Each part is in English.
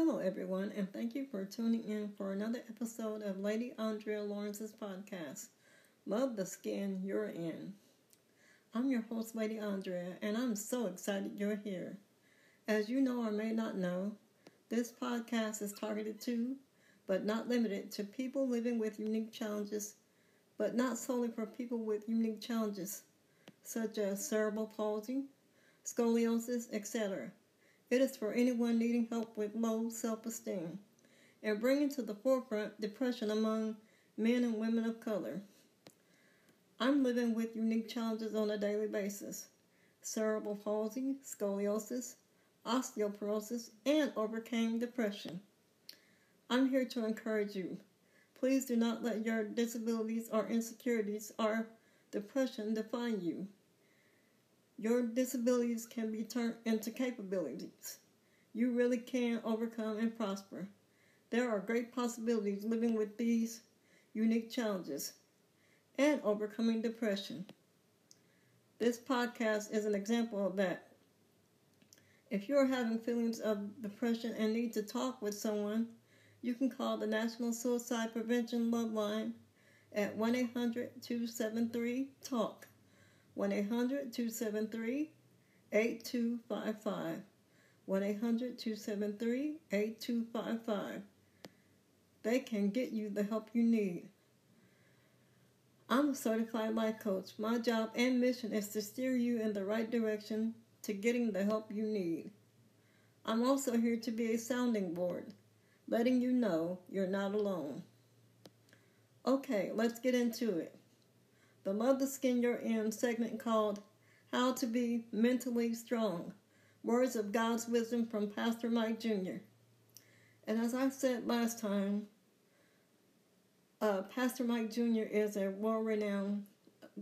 Hello, everyone, and thank you for tuning in for another episode of Lady Andrea Lawrence's podcast, Love the Skin You're In. I'm your host, Lady Andrea, and I'm so excited you're here. As you know or may not know, this podcast is targeted to, but not limited to, people living with unique challenges, but not solely for people with unique challenges, such as cerebral palsy, scoliosis, etc it is for anyone needing help with low self esteem and bringing to the forefront depression among men and women of color. I'm living with unique challenges on a daily basis cerebral palsy, scoliosis, osteoporosis, and overcame depression. I'm here to encourage you. Please do not let your disabilities or insecurities or depression define you. Your disabilities can be turned into capabilities. You really can overcome and prosper. There are great possibilities living with these unique challenges and overcoming depression. This podcast is an example of that. If you're having feelings of depression and need to talk with someone, you can call the National Suicide Prevention Love Line at 1 800 273 TALK. 1 800 273 8255. 1 800 273 8255. They can get you the help you need. I'm a certified life coach. My job and mission is to steer you in the right direction to getting the help you need. I'm also here to be a sounding board, letting you know you're not alone. Okay, let's get into it the Love the Skin You're In segment called How to Be Mentally Strong Words of God's Wisdom from Pastor Mike Jr. And as I said last time, uh, Pastor Mike Jr. is a world renowned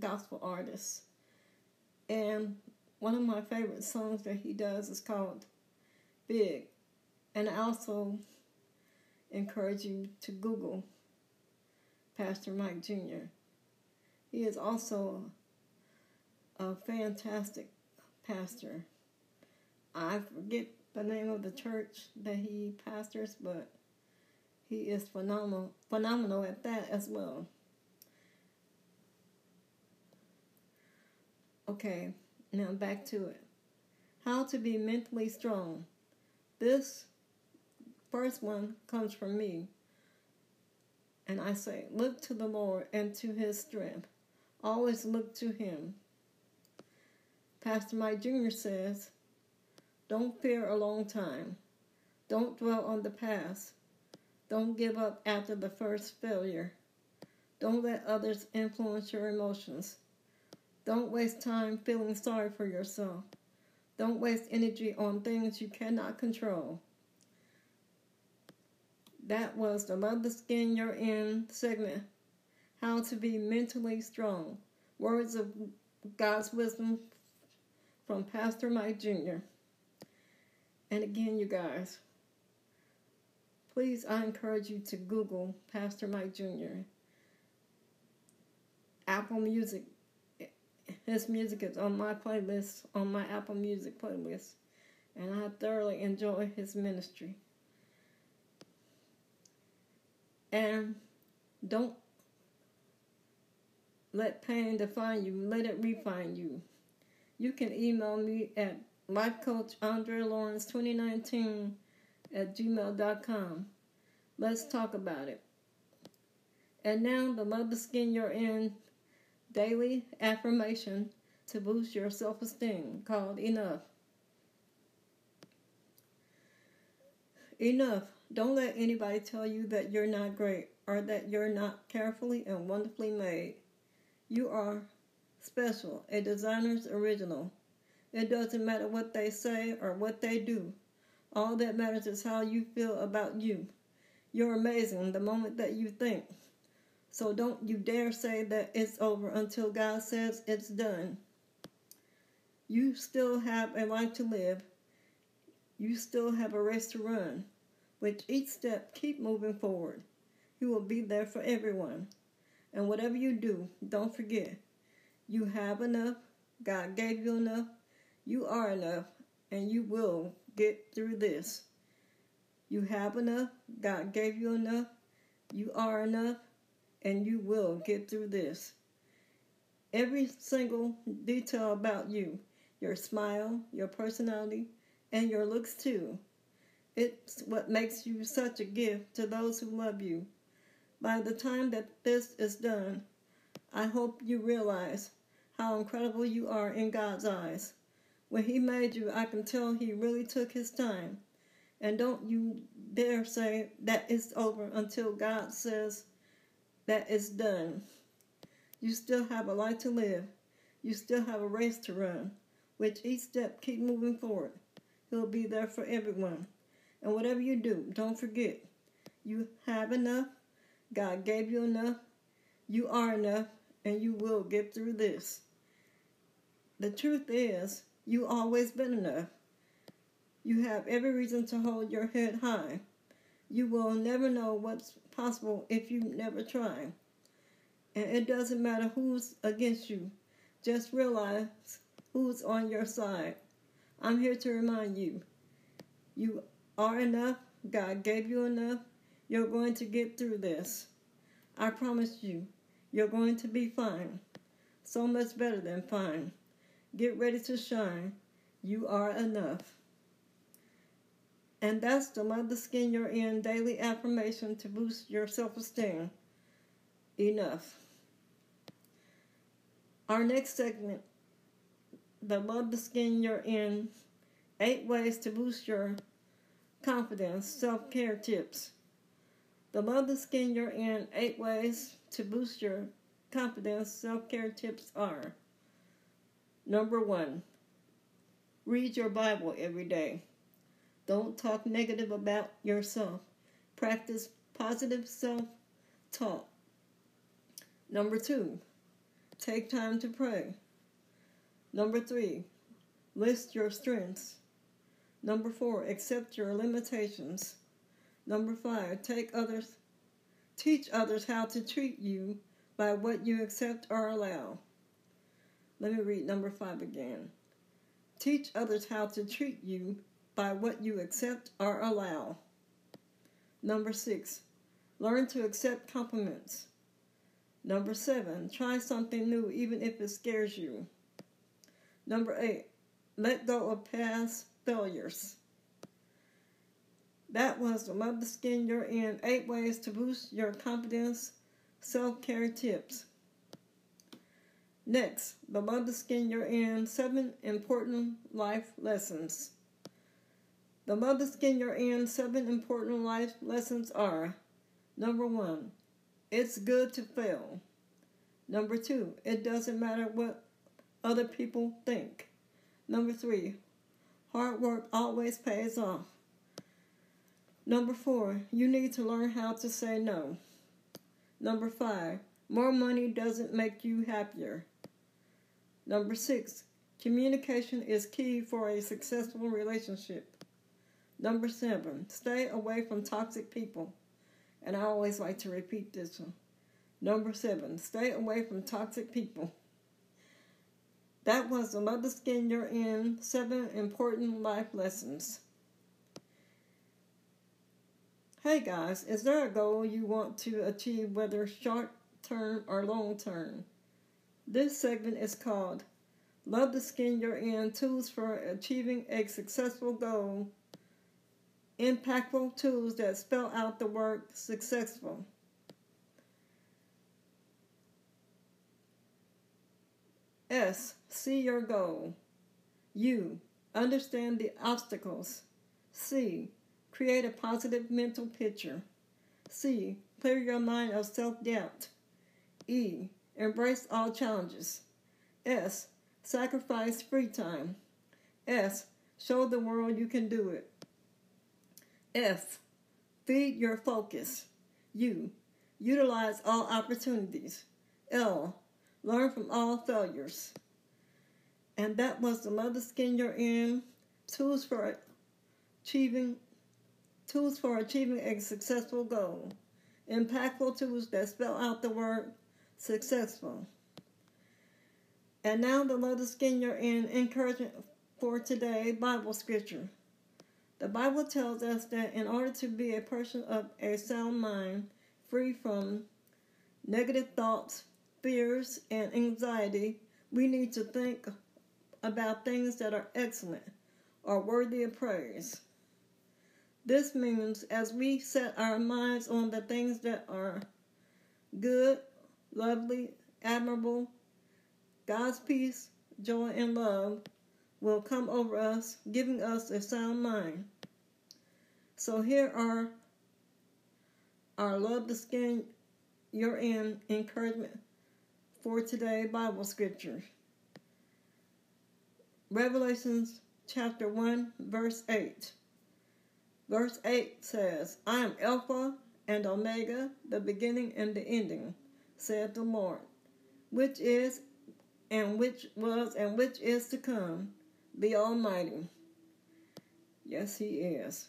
gospel artist. And one of my favorite songs that he does is called Big. And I also encourage you to Google Pastor Mike Jr. He is also a fantastic pastor. I forget the name of the church that he pastors, but he is phenomenal phenomenal at that as well. Okay, now back to it. How to be mentally strong. This first one comes from me. And I say, look to the Lord and to his strength. Always look to Him. Pastor Mike Jr. says, Don't fear a long time. Don't dwell on the past. Don't give up after the first failure. Don't let others influence your emotions. Don't waste time feeling sorry for yourself. Don't waste energy on things you cannot control. That was the Love the Skin You're In segment how to be mentally strong. Words of God's wisdom from Pastor Mike Jr. And again, you guys, please, I encourage you to Google Pastor Mike Jr. Apple Music. His music is on my playlist, on my Apple Music playlist, and I thoroughly enjoy his ministry. And don't let pain define you. Let it refine you. You can email me at lifecoachandrealawrence2019 at gmail.com. Let's talk about it. And now, the Love the Skin You're In daily affirmation to boost your self esteem called Enough. Enough. Don't let anybody tell you that you're not great or that you're not carefully and wonderfully made. You are special, a designer's original. It doesn't matter what they say or what they do. All that matters is how you feel about you. You're amazing the moment that you think. So don't you dare say that it's over until God says it's done. You still have a life to live. You still have a race to run. With each step, keep moving forward. He will be there for everyone. And whatever you do, don't forget you have enough, God gave you enough, you are enough, and you will get through this. You have enough. God gave you enough. You are enough. And you will get through this. Every single detail about you your smile, your personality, and your looks too. It's what makes you such a gift to those who love you. By the time that this is done, I hope you realize how incredible you are in God's eyes. When He made you, I can tell He really took His time. And don't you dare say that it's over until God says that it's done. You still have a life to live. You still have a race to run. With each step, keep moving forward. He'll be there for everyone. And whatever you do, don't forget you have enough. God gave you enough. You are enough, and you will get through this. The truth is, you always been enough. You have every reason to hold your head high. You will never know what's possible if you never try. And it doesn't matter who's against you. Just realize who's on your side. I'm here to remind you you are enough. God gave you enough. You're going to get through this. I promise you, you're going to be fine. So much better than fine. Get ready to shine. You are enough. And that's the the skin you're in daily affirmation to boost your self esteem. Enough. Our next segment, the love the skin you're in, eight ways to boost your confidence, self care tips. The skin you're in, eight ways to boost your confidence, self care tips are Number one, read your Bible every day. Don't talk negative about yourself. Practice positive self talk. Number two, take time to pray. Number three, list your strengths. Number four, accept your limitations. Number five, take others, teach others how to treat you by what you accept or allow. Let me read number five again. Teach others how to treat you by what you accept or allow. Number six, learn to accept compliments. Number seven, try something new even if it scares you. Number eight, let go of past failures. That was the the Skin You're In Eight Ways to Boost Your Confidence Self Care Tips. Next, the the Skin You're In Seven Important Life Lessons. The the Skin You're In Seven Important Life Lessons are Number one, it's good to fail. Number two, it doesn't matter what other people think. Number three, hard work always pays off. Number four, you need to learn how to say no. Number five, more money doesn't make you happier. Number six, communication is key for a successful relationship. Number seven, stay away from toxic people. And I always like to repeat this one. Number seven, stay away from toxic people. That was the the Skin You're In Seven Important Life Lessons. Hey guys, is there a goal you want to achieve, whether short term or long term? This segment is called Love the Skin You're In Tools for Achieving a Successful Goal. Impactful tools that spell out the word successful. S. See your goal. U. Understand the obstacles. C. Create a positive mental picture. C. Clear your mind of self doubt. E. Embrace all challenges. S. Sacrifice free time. S. Show the world you can do it. F. Feed your focus. U. Utilize all opportunities. L. Learn from all failures. And that was the the Skin You're In Tools for Achieving Tools for Achieving a Successful Goal. Impactful tools that spell out the word successful. And now the You're In encouragement for today Bible scripture. The Bible tells us that in order to be a person of a sound mind, free from negative thoughts, fears, and anxiety, we need to think about things that are excellent or worthy of praise. This means as we set our minds on the things that are good, lovely, admirable, God's peace, joy, and love will come over us, giving us a sound mind. So here are our love the skin you're in encouragement for today Bible scripture. Revelations chapter 1 verse 8. Verse 8 says, I am Alpha and Omega, the beginning and the ending, said the Lord, which is and which was and which is to come, the Almighty. Yes, He is.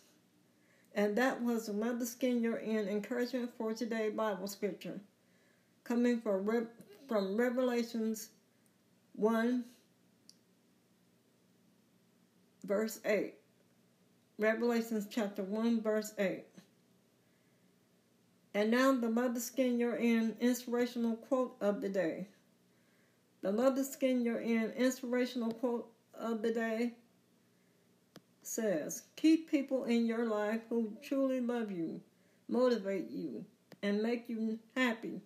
And that was another skin you're in encouragement for today Bible scripture, coming from, from Revelations 1, verse 8. Revelations chapter 1, verse 8. And now the mother skin you're in, inspirational quote of the day. The mother skin you're in, inspirational quote of the day says, Keep people in your life who truly love you, motivate you, and make you happy.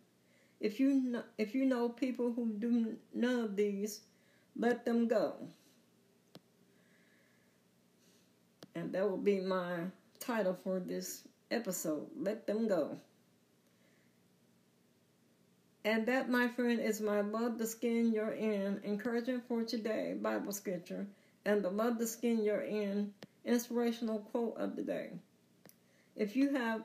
If you know, if you know people who do none of these, let them go. And that will be my title for this episode. Let them go. And that, my friend, is my Love the Skin You're In encouragement for today Bible scripture and the Love the Skin You're In inspirational quote of the day. If you have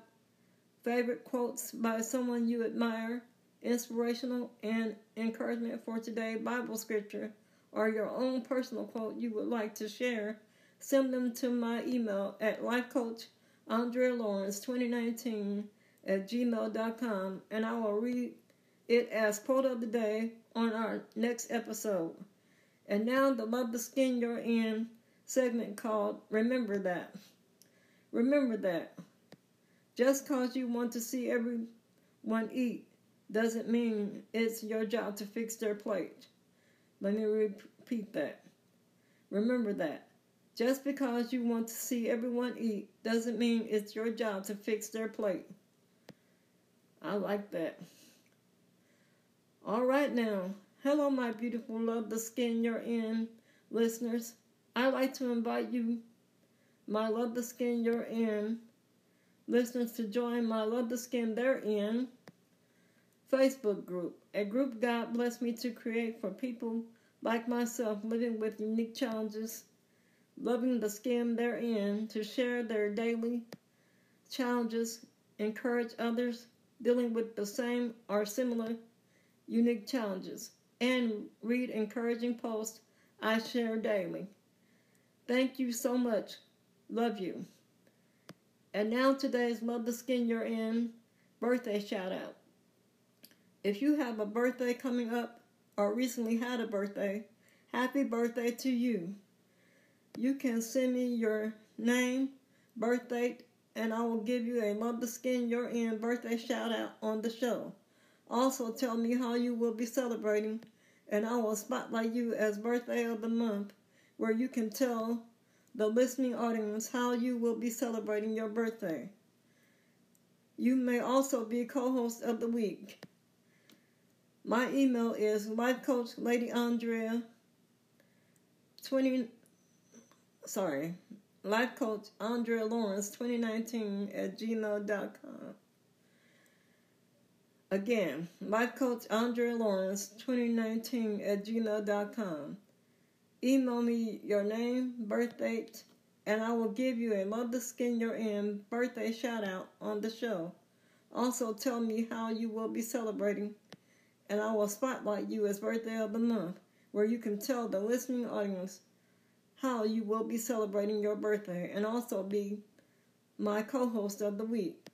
favorite quotes by someone you admire, inspirational and encouragement for today Bible scripture, or your own personal quote you would like to share, send them to my email at lifecoachandrealawrence2019 at gmail.com and I will read it as quote of the day on our next episode. And now the Love the Skin You're In segment called Remember That. Remember that. Just cause you want to see everyone eat doesn't mean it's your job to fix their plate. Let me repeat that. Remember that. Just because you want to see everyone eat doesn't mean it's your job to fix their plate. I like that. All right now. Hello, my beautiful love the skin you're in listeners. I'd like to invite you, my love the skin you're in listeners, to join my love the skin they're in Facebook group, a group God blessed me to create for people like myself living with unique challenges loving the skin they're in, to share their daily challenges, encourage others dealing with the same or similar unique challenges, and read encouraging posts I share daily. Thank you so much. Love you. And now today's Love the Skin You're In birthday shout out. If you have a birthday coming up or recently had a birthday, happy birthday to you you can send me your name, birth date, and I will give you a Mother Your in birthday shout out on the show. Also, tell me how you will be celebrating, and I will spotlight you as Birthday of the Month, where you can tell the listening audience how you will be celebrating your birthday. You may also be co host of the week. My email is lifecoachladyandrea20 sorry, life coach Andrea Lawrence 2019 at gmail.com. Again, life coach Andrea Lawrence 2019 at gmail.com. Email me your name, birth date, and I will give you a Love the Skin You're In birthday shout out on the show. Also, tell me how you will be celebrating, and I will spotlight you as birthday of the month, where you can tell the listening audience how you will be celebrating your birthday and also be my co host of the week.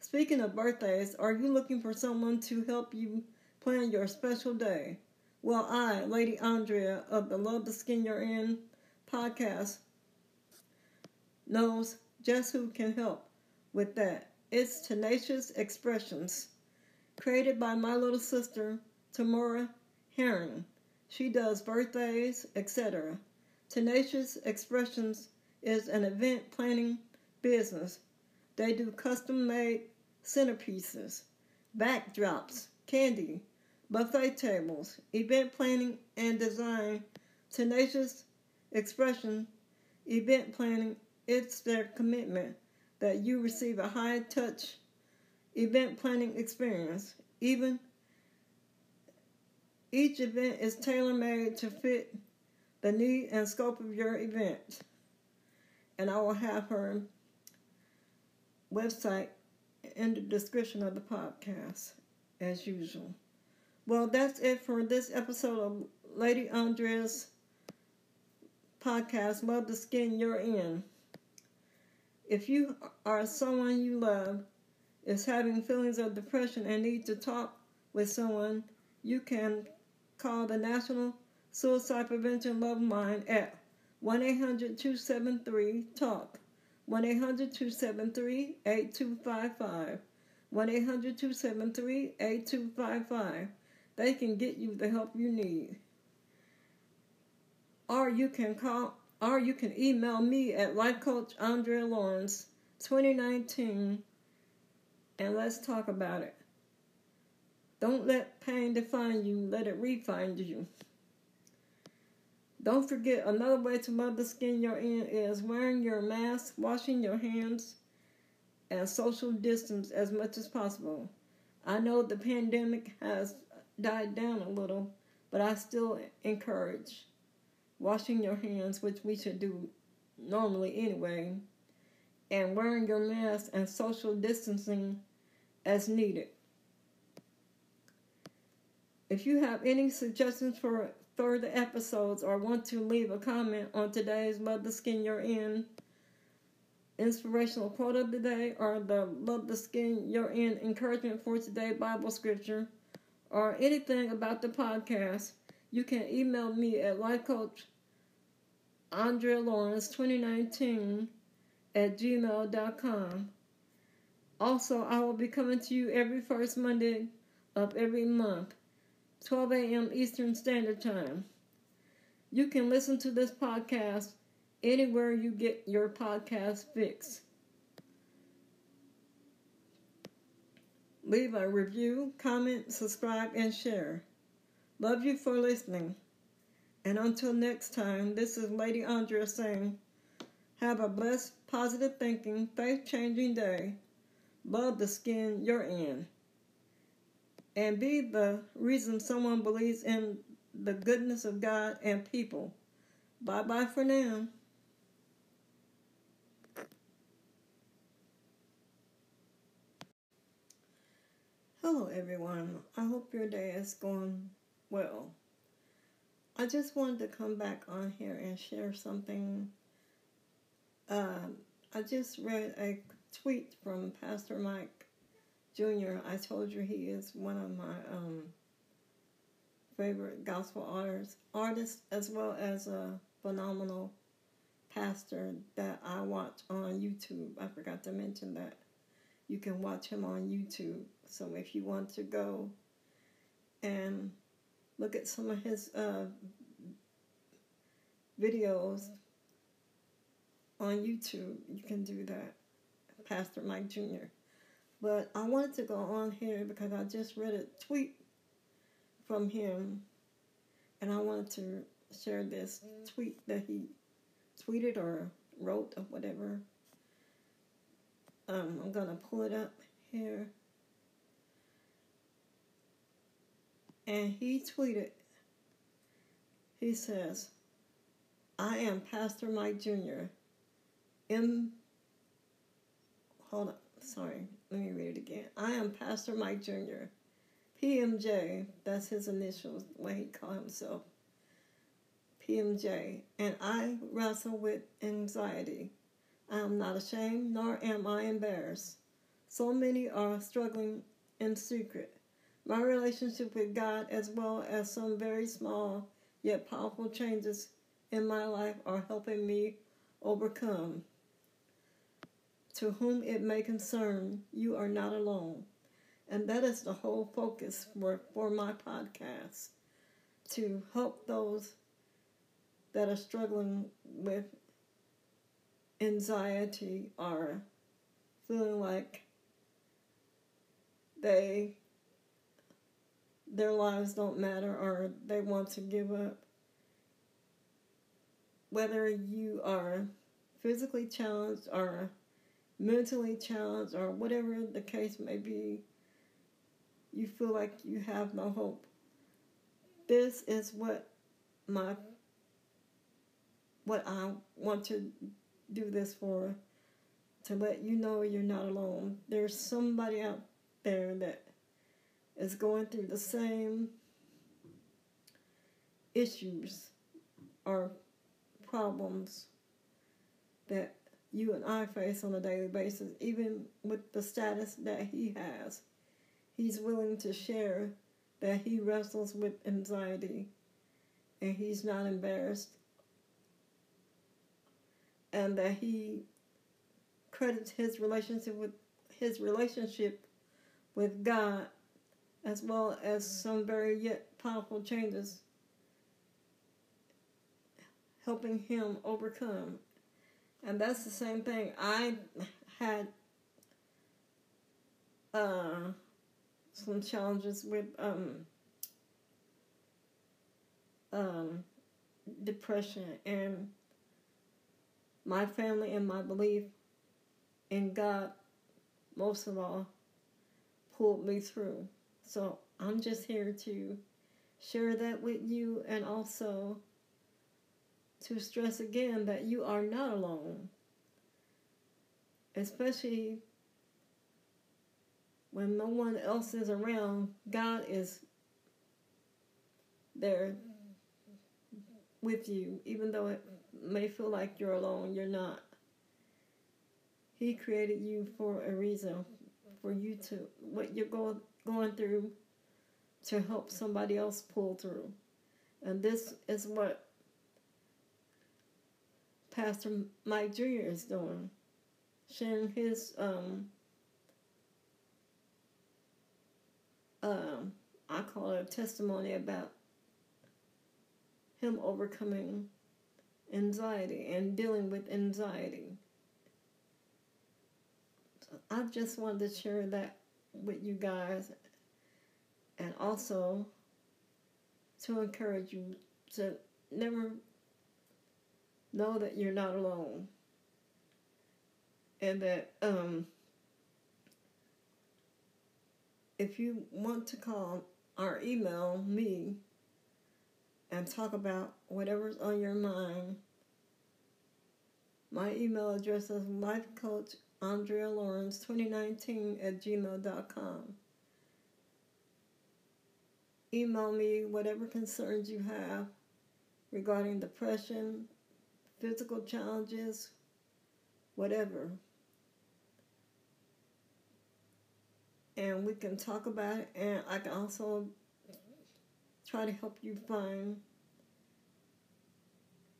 Speaking of birthdays, are you looking for someone to help you plan your special day? Well, I, Lady Andrea of the Love the Skin You're In podcast, knows just who can help with that. It's Tenacious Expressions, created by my little sister, Tamora Herring. She does birthdays, etc. Tenacious Expressions is an event planning business. They do custom made centerpieces, backdrops, candy, buffet tables, event planning and design. Tenacious Expression event planning, it's their commitment that you receive a high touch event planning experience. Even each event is tailor made to fit the need and scope of your event. And I will have her website in the description of the podcast, as usual. Well, that's it for this episode of Lady Andrea's podcast, Love the Skin You're In. If you are someone you love is having feelings of depression and need to talk with someone, you can call the National Suicide Prevention Love Line at 1 800 273 TALK. 1 800 273 8255. 1 800 273 8255. They can get you the help you need. Or you can call or you can email me at Life Coach Andrea Lawrence 2019 and let's talk about it. Don't let pain define you, let it refine you. Don't forget another way to the skin you're in is wearing your mask, washing your hands, and social distance as much as possible. I know the pandemic has died down a little, but I still encourage washing your hands, which we should do normally anyway, and wearing your mask and social distancing as needed. If you have any suggestions for further episodes or want to leave a comment on today's Love the Skin You're In inspirational quote of the day or the Love the Skin You're In encouragement for today Bible scripture or anything about the podcast, you can email me at lifecoach Andrea Lawrence 2019 at gmail.com. Also, I will be coming to you every first Monday of every month. 12 a.m. Eastern Standard Time. You can listen to this podcast anywhere you get your podcast fix. Leave a review, comment, subscribe, and share. Love you for listening. And until next time, this is Lady Andrea saying, have a blessed, positive thinking, faith changing day. Love the skin you're in and be the reason someone believes in the goodness of God and people. Bye bye for now. Hello, everyone. I hope your day is going well. I just wanted to come back on here and share something. Uh, I just read a tweet from Pastor Mike Jr., I told you he is one of my um, favorite gospel artists, artists, as well as a phenomenal pastor that I watch on YouTube. I forgot to mention that. You can watch him on YouTube. So if you want to go and look at some of his uh, videos on YouTube, you can do that. Pastor Mike Jr. But I wanted to go on here because I just read a tweet from him and I wanted to share this tweet that he tweeted or wrote or whatever. Um, I'm going to pull it up here. And he tweeted, he says, I am Pastor Mike Jr. M. Hold on, sorry, let me read it again. I am Pastor Mike Jr. PMJ, that's his initials, way he called himself. PMJ, and I wrestle with anxiety. I am not ashamed, nor am I embarrassed. So many are struggling in secret. My relationship with God, as well as some very small yet powerful changes in my life, are helping me overcome. To whom it may concern, you are not alone. And that is the whole focus for, for my podcast to help those that are struggling with anxiety or feeling like they their lives don't matter or they want to give up whether you are physically challenged or mentally challenged or whatever the case may be you feel like you have no hope this is what my what I want to do this for to let you know you're not alone. There's somebody out there that is going through the same issues or problems that you and I face on a daily basis, even with the status that he has. He's willing to share that he wrestles with anxiety and he's not embarrassed and that he credits his relationship with his relationship with God as well as some very yet powerful changes helping him overcome. And that's the same thing. I had uh, some challenges with um, um, depression and my family and my belief in God, most of all, pulled me through. So I'm just here to share that with you and also to stress again that you are not alone. Especially when no one else is around, God is there with you, even though it may feel like you're alone, you're not. He created you for a reason, for you to, what you're go, going through, to help somebody else pull through. And this is what Pastor Mike Jr. is doing, sharing his, um, um, I call it a testimony about him overcoming anxiety and dealing with anxiety. So I just wanted to share that with you guys and also to encourage you to never know that you're not alone and that um, if you want to call or email me and talk about whatever's on your mind. My email address is lifecoachandrealawrence2019 at gmail.com. Email me whatever concerns you have regarding depression, physical challenges, whatever. And we can talk about it, and I can also try to help you find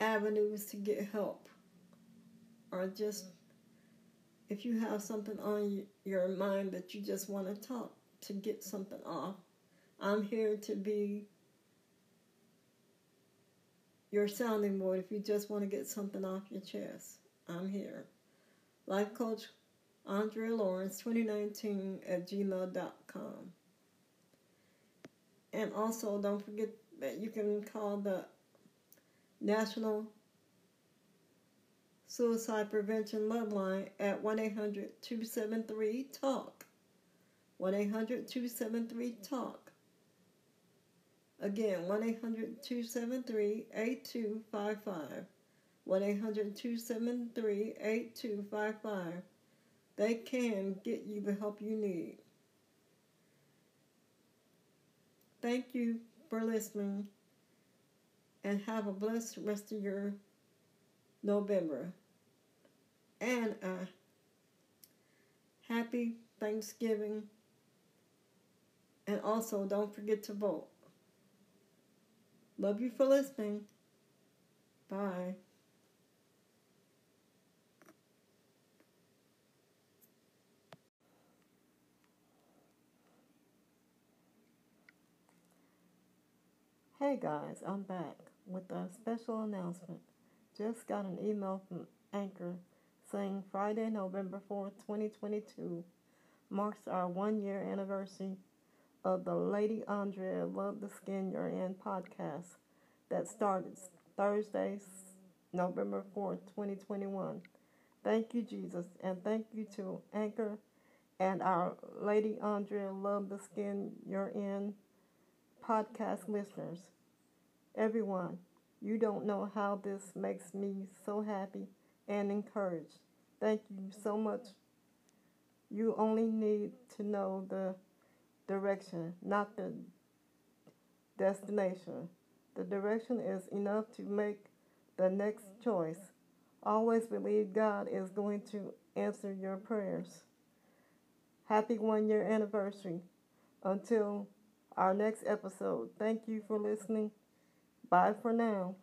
avenues to get help. Or just if you have something on your mind that you just want to talk to get something off, I'm here to be your sounding board if you just want to get something off your chest. I'm here. Life Coach Andrea Lawrence 2019 at gmail.com. And also, don't forget that you can call the National Suicide Prevention Love Line at 1 800 273 TALK. 1 800 273 TALK. Again, 1 800 273 8255. 1 800 273 8255. They can get you the help you need. Thank you for listening and have a blessed rest of your November. And a happy Thanksgiving. And also, don't forget to vote. Love you for listening. Bye. Hey guys, I'm back with a special announcement. Just got an email from Anchor saying Friday, November 4th, 2022 marks our one year anniversary of the Lady Andrea Love the Skin You're In podcast that started Thursday, November 4th, 2021. Thank you, Jesus, and thank you to Anchor and our Lady Andrea Love the Skin You're In podcast listeners. Everyone, you don't know how this makes me so happy and encouraged. Thank you so much. You only need to know the direction, not the destination. The direction is enough to make the next choice. Always believe God is going to answer your prayers. Happy one year anniversary. Until our next episode, thank you for listening. Bye for now.